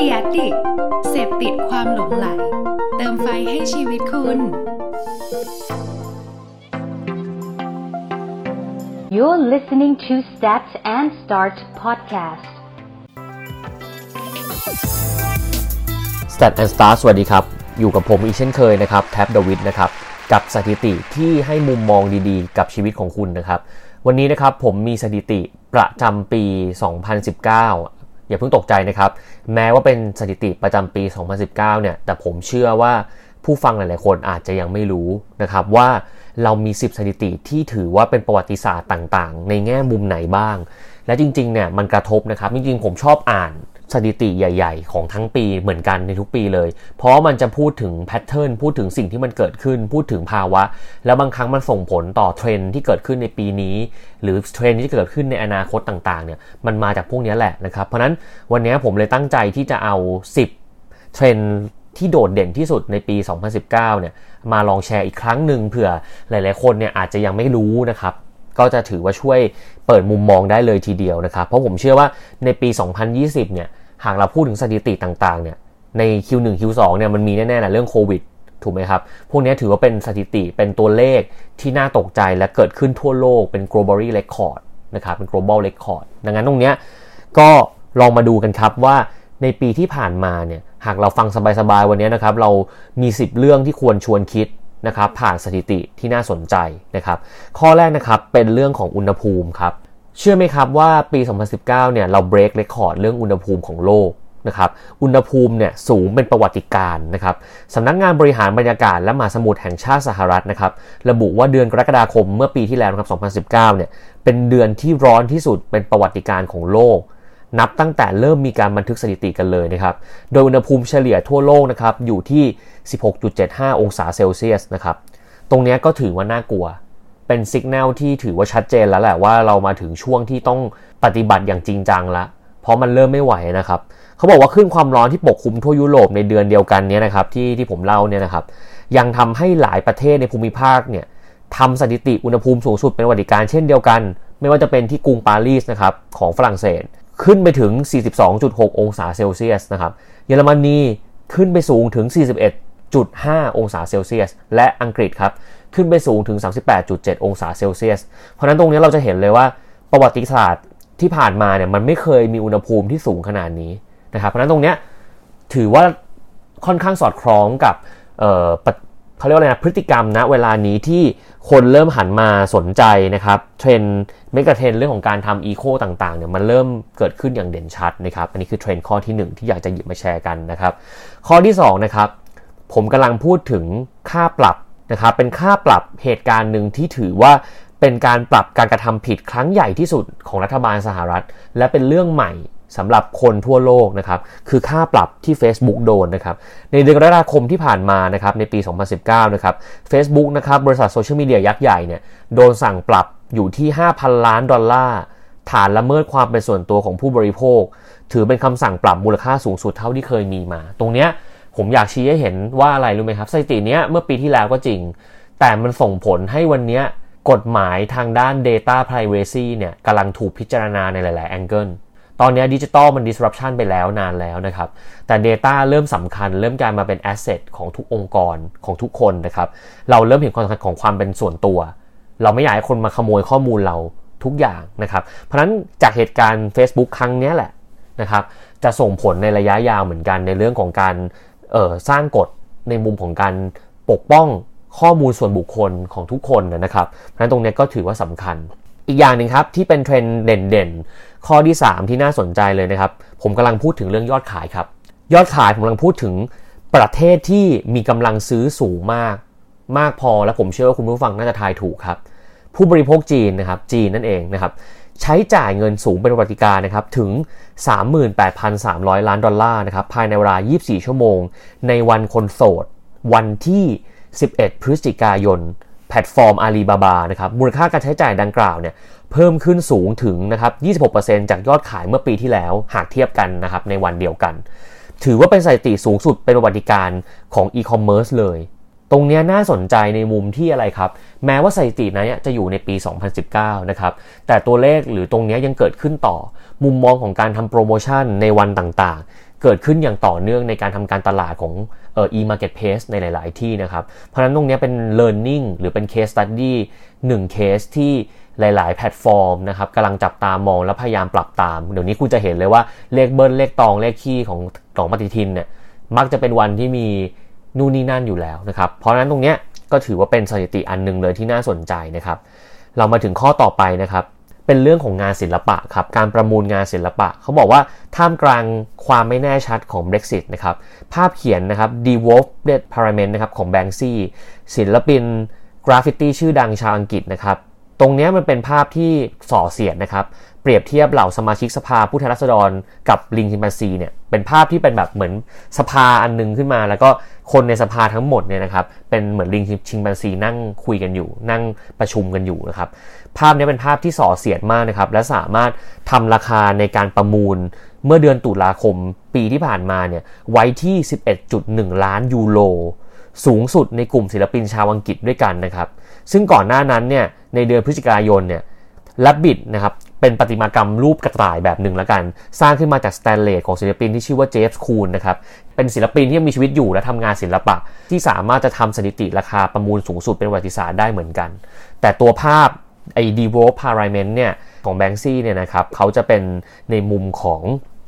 ดียดิเสพติดความหลงไหล เติมไฟให้ชีวิตคุณ You're listening to Start and Start podcast. Stat and Start สวัสดีครับ อยู่กับผมอีกเช่นเคยนะครับ แท็บดวิดนะครับ กับสถิติที่ให้มุมมองดีๆ กับชีวิตของคุณนะครับ วันนี้นะครับผมมีสถิติประจำปี 2019 อย่าเพิ่งตกใจนะครับ แม้ว่าเป็นสถิติประจำปี 2019 เนี่ย แต่ผมเชื่อว่าผู้ฟังหลาย ๆ คนอาจจะยังไม่รู้นะครับว่าเรามี 10 สถิติที่ถือว่าเป็นประวัติศาสตร์ต่าง ๆ ในแง่มุมไหนบ้าง และจริง ๆ เนี่ยมันกระทบนะครับ จริง ๆ ผมชอบอ่าน สถิติใหญ่ ๆ ของทั้งปีเหมือนกันในทุกปีเลย เพราะมันจะพูดถึงแพทเทิร์นพูดถึงสิ่งที่มันเกิดขึ้น พูดถึงภาวะ แล้วบางครั้งมันส่งผลต่อเทรนด์ที่เกิดขึ้นในปีนี้ หรือเทรนด์ที่จะเกิดขึ้นในอนาคตต่างๆเนี่ยมันมาจากพวกนี้แหละนะครับ เพราะนั้นวันนี้ผมเลยตั้งใจที่จะเอา 10 เทรนด์ที่โดดเด่นที่สุดในปี 2019 เนี่ยมาลองแชร์อีกครั้งหนึ่งเผื่อหลาย ๆ คนเนี่ยอาจจะยังไม่รู้นะครับก็จะถือว่าช่วยเปิดมุมมองได้เลยทีเดียวนะครับ เพราะผมเชื่อว่าในปี 2020 เนี่ย หากเราพูดถึงสถิติต่างๆเนี่ยใน Q1 Q2 เนี่ยมันมีแน่ๆนะเรื่องโควิดถูกไหมครับ พวกนี้ถือว่าเป็นสถิติเป็นตัวเลขที่น่าตกใจและเกิดขึ้นทั่วโลกเป็น global record นะครับเป็น global record ดังนั้นตรงนี้ก็ลองมาดูกันครับว่าในปีที่ผ่านมาเนี่ยหากเราฟังสบายๆวันนี้นะครับเรามี 10 เรื่องที่ควรชวนคิดนะครับผ่านสถิติที่น่าสนใจนะครับ ข้อแรกนะครับเป็นเรื่องของอุณหภูมิครับ เชื่อไหมครับว่าปี 2019 เนี่ยเราเบรกเรคคอร์ดเรื่องอุณหภูมิของโลกนะครับอุณหภูมิเนี่ยสูงเป็นประวัติการนะครับสำนักงานบริหารบรรยากาศและมหาสมุทรแห่งชาติสหรัฐนะครับระบุว่าเดือนกรกฎาคมเมื่อปีที่แล้วครับ 2019 เนี่ยเป็นเดือนที่ร้อนที่สุดเป็นประวัติการของโลก นับตั้งแต่เริ่มมีการบันทึกสถิติกันเลยนะครับโดยอุณหภูมิเฉลี่ยทั่วโลกนะครับอยู่ที่ 16.75 องศาเซลเซียสนะครับตรงนี้ก็ถือว่าน่ากลัว เป็นสัญญาณที่ถือว่าชัดเจนแล้วแหละว่าเรามาถึงช่วงที่ต้องปฏิบัติอย่างจริงจังแล้วเพราะมันเริ่มไม่ไหวนะครับเขาบอกว่าขึ้นความร้อนที่ปกคลุมทั่วยุโรปในเดือนเดียวกันนี้นะครับที่ที่ผมเล่าเนี่ยนะครับ ยังทำให้หลายประเทศในภูมิภาคเนี่ยทำสถิติอุณหภูมิสูงสุดเป็นวัติการเช่นเดียวกัน ไม่ว่าจะเป็นที่กรุงปารีสนะครับของฝรั่งเศส ขึ้นไปถึง 42.6 องศาเซลเซียสนะครับเยอรมนีขึ้นไปสูงถึง 41.5 องศาเซลเซียส และอังกฤษครับ ขึ้นไปสูงถึง 38.7 องศาเซลเซียส เพราะนั้นตรงนี้เราจะเห็นเลยว่าประวัติศาสตร์ที่ผ่านมาเนี่ยมันไม่เคยมีอุณหภูมิที่สูงขนาดนี้นะครับเพราะนั้นตรงนี้ถือว่าค่อนข้างสอดคล้องกับเขาเรียกว่าอะไรนะพฤติกรรมนะเวลานี้ที่คนเริ่มหันมาสนใจนะครับเทรนด์ mega trend เรื่องของการทำ eco ต่างๆเนี่ยมันเริ่มเกิดขึ้นอย่างเด่นชัดนะครับ อันนี้คือเทรนด์ข้อที่ 1 ที่อยากจะหยิบมาแชร์กันนะครับ ข้อที่2นะครับผมกำลังพูดถึงค่าปรับ นะครับเป็นค่าปรับเหตุการณ์หนึ่งที่ถือว่าเป็นการปรับการกระทำผิดครั้งใหญ่ที่สุดของรัฐบาลสหรัฐ และเป็นเรื่องใหม่สำหรับคนทั่วโลกนะครับคือค่าปรับที่ Facebook โดนนะครับในเดือนกรกฎาคมที่ผ่านมานะครับในปี 2019 นะครับ Facebook นะครับบริษัทโซเชียลมีเดียยักษ์ใหญ่เนี่ยโดนสั่งปรับอยู่ที่ 5,000 ล้านดอลลาร์ฐานละเมิดความเป็นส่วนตัวของผู้บริโภค ถือเป็นค่าสั่งปรับมูลค่าสูงสุดเท่าที่เคยมีมา ตรงเนี้ย ผมอยากชี้ให้เห็นว่าอะไรรู้ไหมครับสถิติเนี้ยเมื่อปีที่แล้วก็จริง แต่มันส่งผลให้วันนี้กฎหมายทางด้าน Data Privacy เนี่ยกำลังถูกพิจารณาในหลาย ๆ angle ตอนนี้ดิจิตอลมัน disruption ไปแล้วนานแล้วนะครับ แต่ Data เริ่มสำคัญ เริ่มกลายมาเป็น asset ของทุกองค์กรของทุกคนนะครับ เราเริ่มเห็นความสำคัญของความเป็นส่วนตัว เราไม่อยากให้คนมาขโมยข้อมูลเราทุกอย่างนะครับ เพราะฉะนั้นจากเหตุการณ์ Facebook ครั้งนี้แหละนะครับ จะส่งผลในระยะยาวเหมือนกันในเรื่องของการ สร้างกฎในมุมของการปกป้องข้อมูลส่วนบุคคลของทุกคนนะครับเพราะฉะนั้นตรงนี้ก็ถือว่าสำคัญ อีกอย่างหนึ่งครับที่เป็นเทรนด์เด่นๆ ข้อที่ 3 ที่น่าสนใจเลยนะครับ ผมกำลังพูดถึงเรื่องยอดขายครับ ยอดขายผมกำลังพูดถึงประเทศที่มีกำลังซื้อสูงมาก มากพอและผมเชื่อว่าคุณผู้ฟังน่าจะทายถูกครับ ผู้บริโภคจีนนะครับจีนนั่นเองนะครับ ใช้จ่ายเงินสูงเป็นประวัติการณ์นะครับถึง 38,300 ล้านดอลลาร์นะครับภายในเวลา 24 ชั่วโมง ในวันคนโสด วันที่ 11 พฤศจิกายน แพลตฟอร์มอาลีบาบานะครับมูลค่าการใช้จ่ายดังกล่าวเนี่ยเพิ่มขึ้นสูงถึงนะครับ 26%จากยอดขายเมื่อปีที่แล้วหากเทียบกันนะครับในวันเดียวกัน ถือว่าเป็นสถิติสูงสุดเป็นประวัติการณ์ของอีคอมเมิร์ซเลย ตรงนี้น่าสนใจในมุมที่อะไรครับ แม้ว่าสถิตินั้นจะอยู่ในปี 2019 นะครับ แต่ตัวเลขหรือตรงนี้ยังเกิดขึ้นต่อ มุมมองของการทำโปรโมชั่นในวันต่างๆ เกิดขึ้นอย่างต่อเนื่องในการทำการตลาดของเอ่อ e-marketplace ในหลาย ๆ ที่นะครับ เพราะนั้นตรงนี้เป็น learning หรือเป็น case study หนึ่งเคสที่หลาย ๆ แพลตฟอร์มนะครับกำลังจับตามองและพยายามปรับตาม เดี๋ยวนี้คุณจะเห็นเลยว่าเลขเบิ้ลเลขตองเลขคี่ของของปฏิทินเนี่ยมักจะเป็นวันที่มี นู่นนี่นั่นอยู่แล้วนะครับ เพราะนั้นตรงนี้ก็ถือว่าเป็นสถิติอันหนึ่งเลยที่น่าสนใจนะครับ เรามาถึงข้อต่อไปนะครับ เป็นเรื่องของงานศิลปะครับ การประมูลงานศิลปะ เขาบอกว่าท่ามกลางความไม่แน่ชัดของ Brexit นะครับ ภาพเขียนนะครับ Devolved Parliament นะครับของ Banksy ศิลปินกราฟฟิตี้ชื่อดังชาวอังกฤษนะครับ ตรงนี้มันเป็นภาพที่ส่อเสียดนะครับ เปรียบเทียบเหล่าสมาชิกสภาผู้แทนราษฎรกับลิงชิมแปนซีเนี่ยเป็นภาพที่เป็นแบบเหมือนสภาอันนึงขึ้นมา แล้วก็คนในสภาทั้งหมดเนี่ยนะครับเป็นเหมือนลิงชิมแปนซีนั่งคุยกันอยู่ นั่งประชุมกันอยู่นะครับภาพนี้เป็นภาพที่ส่อเสียดมากนะครับและสามารถทำราคาในการประมูลเมื่อเดือนตุลาคมปีที่ผ่านมาเนี่ยไว้ที่ 11.1 ล้านยูโรสูงสุดในกลุ่มศิลปินชาวอังกฤษด้วยกันนะครับ ซึ่งก่อนหน้านั้นเนี่ยในเดือนพฤศจิกายนเนี่ย Rabbit นะครับเป็นประติมากรรมรูปกระต่ายแบบหนึ่งแล้วกัน สร้างขึ้นมาจากสแตนเลสของศิลปินที่ชื่อว่า Jeff Koons นะครับ เป็นศิลปินที่ยังมีชีวิตอยู่และทำงานศิลปะ ที่สามารถจะทำสถิติราคาประมูลสูงสุดเป็นประวัติศาสตร์ได้เหมือนกัน แต่ตัวภาพไอ้ Devolved Parliament เนี่ยของ Banksy เนี่ยนะครับเขาจะเป็นในมุมของ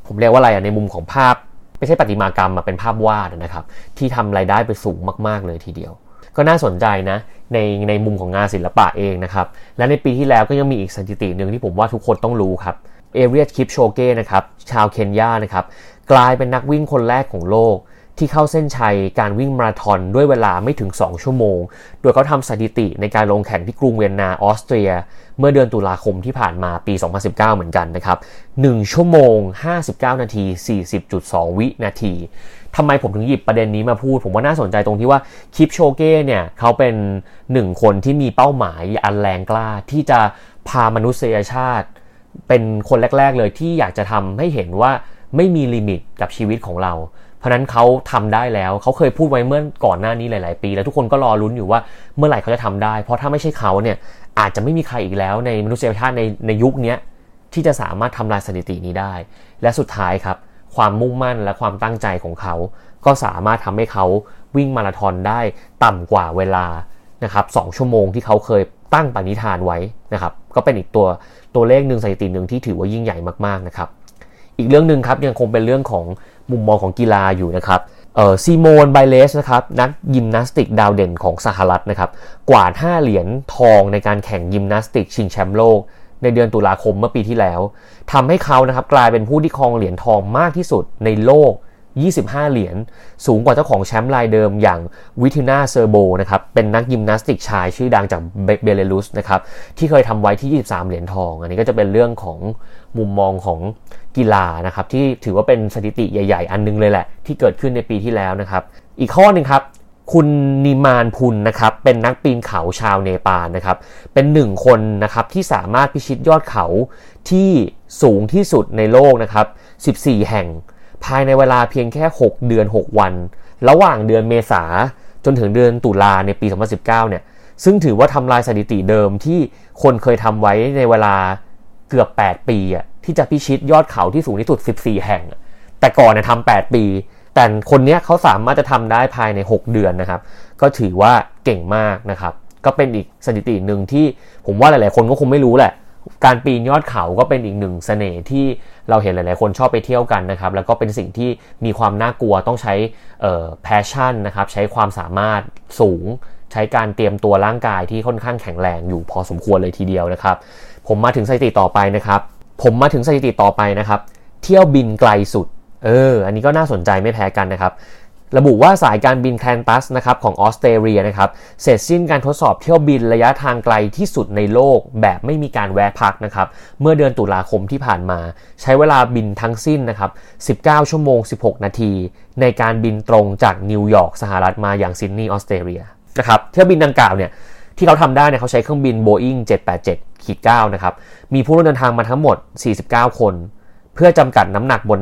ผมเรียกว่าอะไรอะในมุมของภาพ ไม่ใช่ประติมากรรมอะเป็นภาพวาดนะครับที่ทำรายได้ไปสูงมาก ๆเลยทีเดียว ก็น่าสนใจนะในในมุมของงานศิลปะเองนะครับ และในปีที่แล้วก็ยังมีอีกสถิติหนึ่งที่ผมว่าทุกคนต้องรู้ครับเอเรียคิปโชเก้นะครับชาวเคนยานะครับกลายเป็นนักวิ่งคนแรกของโลก ที่เข้าเส้นชัยการวิ่งมาราธอนด้วยเวลาไม่ถึง 2 ชั่วโมง โดยเขาทำสถิติในการลงแข่งที่กรุงเวียนนาออสเตรีย เมื่อเดือนตุลาคมที่ผ่านมาปี 2019 เหมือนกันนะครับ 1 ชั่วโมง 59 นาที 40.2 วินาทีทำไมผมถึงหยิบประเด็นนี้มาพูด ผมว่าน่าสนใจตรงที่ว่าคิปโชเก้เนี่ยเขาเป็นหนึ่งคนที่มีเป้าหมายอันแรงกล้าที่จะพามนุษยชาติ เป็นคนแรก ๆ เลยที่อยากจะทำให้เห็นว่าไม่มีลิมิตกับชีวิตของเรา เพราะนั้นเขาทำได้แล้วเขาเคยพูดไว้เมื่อก่อนหน้านี้หลาย ๆ ปี แล้วทุกคนก็รอลุ้นอยู่ว่าเมื่อไหร่เขาจะทำได้ เพราะถ้าไม่ใช่เขาเนี่ยอาจจะไม่มีใครอีกแล้วในมนุษยชาติในในยุคนี้ที่จะสามารถทำลายสถิตินี้ได้ และสุดท้ายครับ ความมุ่งมั่นและความตั้งใจของเขา ก็สามารถทำให้เขาวิ่งมาราธอนได้ต่ำกว่าเวลานะครับสชั่วโมงที่เขาเคยตั้งปณิธานไว้นะครับก็เป็นอีกตัวตัวเลขหนึ่งสถิติหนึ่งที่ถือว่ายิ่งใหญ่มากๆนะครับอีกเรื่องหนึ่งครับยังคงเป็นเรื่องของ มุมมองของกีฬาอยู่นะครับเออซีโมนไบเลสนะครับนักยิมนาสติกดาวเด่นของสหรัฐนะครับกวาด 5 เหรียญทองในการแข่งยิมนาสติกชิงแชมป์โลก ในเดือนตุลาคมเมื่อปีที่แล้วทำให้เขานะครับกลายเป็นผู้ที่ครองเหรียญทองมากที่สุดในโลก 25 เหรียญ สูงกว่าเจ้าของแชมป์รายเดิมอย่างวิทินาเซอร์โบนะครับ เป็นนักยิมนาสติกชายชื่อดังจากเบลลุสนะครับ ที่เคยทำไว้ที่ 23 เหรียญทอง อันนี้ก็จะเป็นเรื่องของมุมมองของกีฬานะครับ ที่ถือว่าเป็นสถิติใหญ่ ๆ อันนึงเลยแหละ ที่เกิดขึ้นในปีที่แล้วนะครับ อีกข้อหนึ่งครับคุณนิมานพุนนะครับ เป็นนักปีนเขาชาวเนปาลนะครับ เป็นหนึ่งคนนะครับที่สามารถพิชิตยอดเขาที่สูงที่สุดในโลกนะครับ 14 แห่ง ภายในเวลาเพียงแค่ 6 เดือน 6 วัน ระหว่างเดือนเมษาจนถึงเดือนตุลาในปี 2019 เนี่ย ซึ่งถือว่าทำลายสถิติเดิมที่คนเคยทำไว้ในเวลาเกือบ 8 ปีอะที่จะพิชิตยอดเขาที่สูงที่สุด 14 แห่ง แต่ก่อนเนี่ยทำ8ปี แต่คนนี้เขาสามารถจะทำได้ภายใน 6 เดือนนะครับ ก็ถือว่าเก่งมากนะครับ ก็เป็นอีกสถิติหนึ่งที่ผมว่าหลาย ๆ คนก็คงไม่รู้แหละ การปีนยอดเขาก็เป็นอีกหนึ่งเสน่ห์ที่เราเห็นหลาย ๆ คนชอบไปเที่ยวกันนะครับ แล้วก็เป็นสิ่งที่มีความน่ากลัวต้องใช้แพชชั่นนะครับ ใช้ความสามารถสูง ใช้การเตรียมตัวร่างกายที่ค่อนข้างแข็งแรงอยู่พอสมควรเลยทีเดียวนะครับ ผมมาถึงสถิติต่อไปนะครับ ผมมาถึงสถิติต่อไปนะครับ เที่ยวบินไกลสุด เออ อันนี้ก็น่าสนใจไม่แพ้กันนะครับ ระบุว่าสายการบิน Qantas นะครับของออสเตรเลียนะครับเสร็จสิ้นการทดสอบเที่ยวบินระยะทางไกลที่สุดในโลก แบบไม่มีการแวะพักนะครับเมื่อเดือนตุลาคมที่ผ่านมา ใช้เวลาบินทั้งสิ้นนะครับ19 ชั่วโมง 16 นาที ในการบินตรงจากนิวยอร์กสหรัฐมาอย่างซิดนีย์ออสเตรเลียนะครับเที่ยวบินดังกล่าวเนี่ยที่เขาทำได้เนี่ยเขาใช้เครื่องบิน Boeing 787ขีด9นะครับ มีผู้ร่วมเดินทางมาทั้งหมด 49 คน เพื่อจำกัดน้ำหนักบน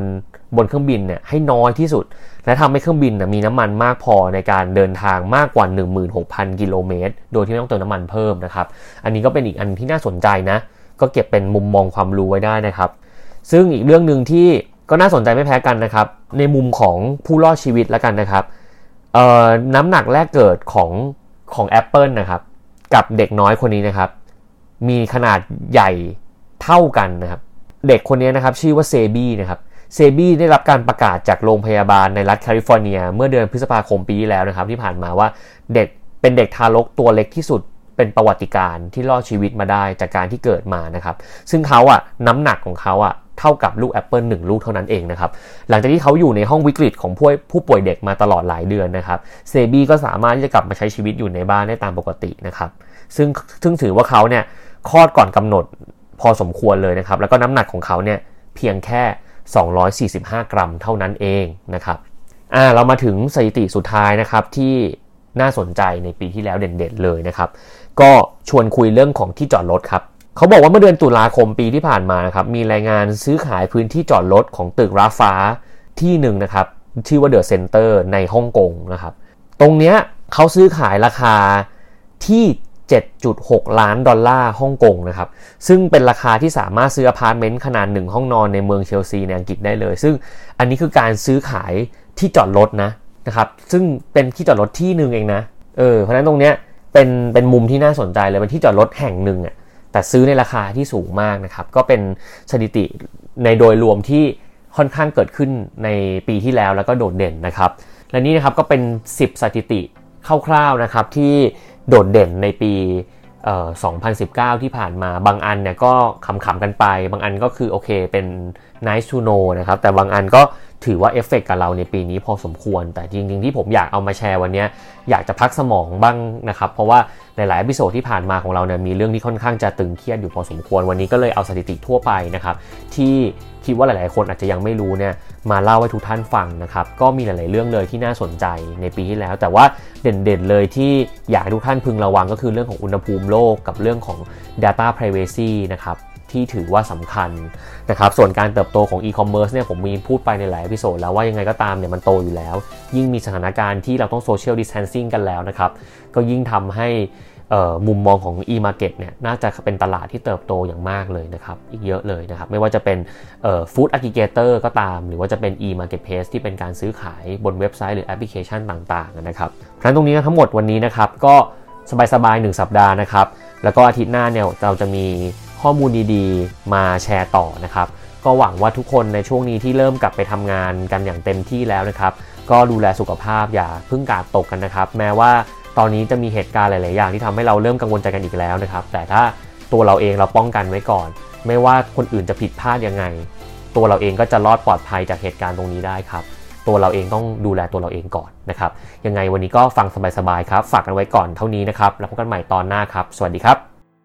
บนเครื่องบินเนี่ยให้น้อยที่สุด และทำให้เครื่องบินมีน้ำมันมากพอในการเดินทางมากกว่า 16,000 กิโลเมตร โดยที่ไม่ต้องเติมน้ำมันเพิ่มนะครับ อันนี้ก็เป็นอีกอันที่น่าสนใจนะ ก็เก็บเป็นมุมมองความรู้ไว้ได้นะครับ ซึ่งอีกเรื่องหนึ่งที่ก็น่าสนใจไม่แพ้กันนะครับ ในมุมของผู้รอดชีวิตแล้วกันนะครับน้ำหนักแรกเกิดของของ apple นะครับ กับเด็กน้อยคนนี้นะครับ มีขนาดใหญ่เท่ากันนะครับ เด็กคนนี้นะครับชื่อว่า Saybie นะครับ Saybie ได้รับการประกาศจากโรงพยาบาลในรัฐแคลิฟอร์เนีย เมื่อเดือนพฤษภาคมปีที่แล้วนะครับ ที่ผ่านมาว่าเด็กเป็นเด็กทารกตัวเล็กที่สุดเป็นประวัติการณ์ที่รอดชีวิตมาได้จากการที่เกิดมานะครับ ซึ่งเขาอะน้ำหนักของเขาอะเท่ากับลูกแอปเปิลหนึ่งลูกเท่านั้นเองนะครับ หลังจากที่เขาอยู่ในห้องวิกฤตของผู้ผู้ป่วยเด็กมาตลอดหลายเดือนนะครับ เซบี้ก็สามารถที่จะกลับมาใช้ชีวิตอยู่ในบ้านได้ตามปกตินะครับ ซึ่งซึ่งถือว่าเขาเนี่ยคลอดก่อนกำหนดพอสมควรเลยนะครับ แล้วก็น้ำหนักของเขาเนี่ยเพียงแค่ 245 กรัมเท่านั้นเองนะครับอ่าเรามาถึงสถิติสุดท้ายนะครับที่น่าสนใจในปีที่แล้วเด่นๆเลยนะครับ ก็ชวนคุยเรื่องของที่จอดรถครับเขาบอกว่าเมื่อเดือนตุลาคมปีที่ผ่านมานะครับมีรายงานซื้อขายพื้นที่จอดรถของตึกระฟ้าที่หนึ่งนะครับชื่อว่า The Center ในฮ่องกงนะครับ ตรงเนี้ยเขาซื้อขายราคาที่ 7.6 ล้านดอลลาร์ฮ่องกงนะครับ ซึ่งเป็นราคาที่สามารถซื้ออพาร์ตเมนต์ขนาดหนึ่งห้องนอนในเมืองเชลซีในอังกฤษได้เลย ซึ่งอันนี้คือการซื้อขายที่จอดรถนะนะครับ ซึ่งเป็นที่จอดรถที่หนึ่งเองนะ เออ เพราะฉะนั้นตรงเนี้ยเป็นเป็นมุมที่น่าสนใจเลย เป็นที่จอดรถแห่งหนึ่งอะ แต่ซื้อในราคาที่สูงมากนะครับ ก็เป็นสถิติในโดยรวมที่ค่อนข้างเกิดขึ้นในปีที่แล้วแล้วก็โดดเด่นนะครับ และนี่นะครับก็เป็น 10 สถิติ คร่าวๆนะครับที่โดดเด่นในปี 2019 ที่ผ่านมาบางอันเนี่ยก็ขำๆกันไป บางอันก็คือโอเคเป็น nice to know นะครับแต่บางอันก็ ถือว่าเอฟเฟกกับเราในปีนี้พอสมควร แต่จริงๆที่ผมอยากเอามาแชร์วันนี้อยากจะพักสมองบ้างนะครับ เพราะว่าในหลาย episode ที่ผ่านมาของเราเนี่ยมีเรื่องที่ค่อนข้างจะตึงเครียดอยู่พอสมควร วันนี้ก็เลยเอาสถิติทั่วไปนะครับ ที่คิดว่าหลายๆ คนอาจจะยังไม่รู้เนี่ยมาเล่าให้ทุกท่านฟังนะครับ ก็มีหลาย ๆ เรื่องเลยที่น่าสนใจในปีที่แล้ว แต่ว่าเด่นๆเลยที่อยากให้ทุกท่านพึงระวังก็คือเรื่องของอุณหภูมิโลกกับเรื่องของ Data Privacy นะครับ ที่ถือว่าสำคัญนะครับ ส่วนการเติบโตของ e-commerce เนี่ยผมมีพูดไปในหลาย episode แล้วว่ายังไงก็ตามเนี่ยมันโตอยู่แล้ว ยิ่งมีสถานการณ์ที่เราต้อง social distancing กันแล้วนะครับ ก็ยิ่งทำให้มุมมองของ e-market เนี่ยน่าจะเป็นตลาดที่เติบโตอย่างมากเลยนะครับ อีกเยอะเลยนะครับ ไม่ว่าจะเป็น food aggregator ก็ตาม หรือว่าจะเป็น e-marketplace ที่เป็นการซื้อขายบนเว็บไซต์หรือแอปพลิเคชันต่าง ๆ นะครับเพราะฉะนั้นตรงนี้ทั้งหมดวันนี้นะครับ ก็สบายๆ 1 สัปดาห์นะครับ แล้วก็อาทิตย์หน้าเนี่ยเราจะมี ข้อมูลดีๆ มาแชร์ต่อนะครับ ก็หวังว่าทุกคนในช่วงนี้ที่เริ่มกลับไปทำงานกันอย่างเต็มที่แล้วนะครับ ก็ดูแลสุขภาพอย่าพึ่งกาดตกกันนะครับ แม้ว่าตอนนี้จะมีเหตุการณ์หลาย ๆ อย่างที่ทำให้เราเริ่มกังวลใจกันอีกแล้วนะครับ แต่ถ้าตัวเราเองเราป้องกันไว้ก่อน ไม่ว่าคนอื่นจะผิดพลาดยังไง ตัวเราเองก็จะรอดปลอดภัยจากเหตุการณ์ตรงนี้ได้ครับตัวเราเองต้องดูแลตัวเราเองก่อนนะครับ ยังไงวันนี้ก็ฟังสบายๆครับ ฝากกันไว้ก่อนเท่านี้นะครับ แล้วพบกันใหม่ตอนหน้าครับ สวัสดีครับ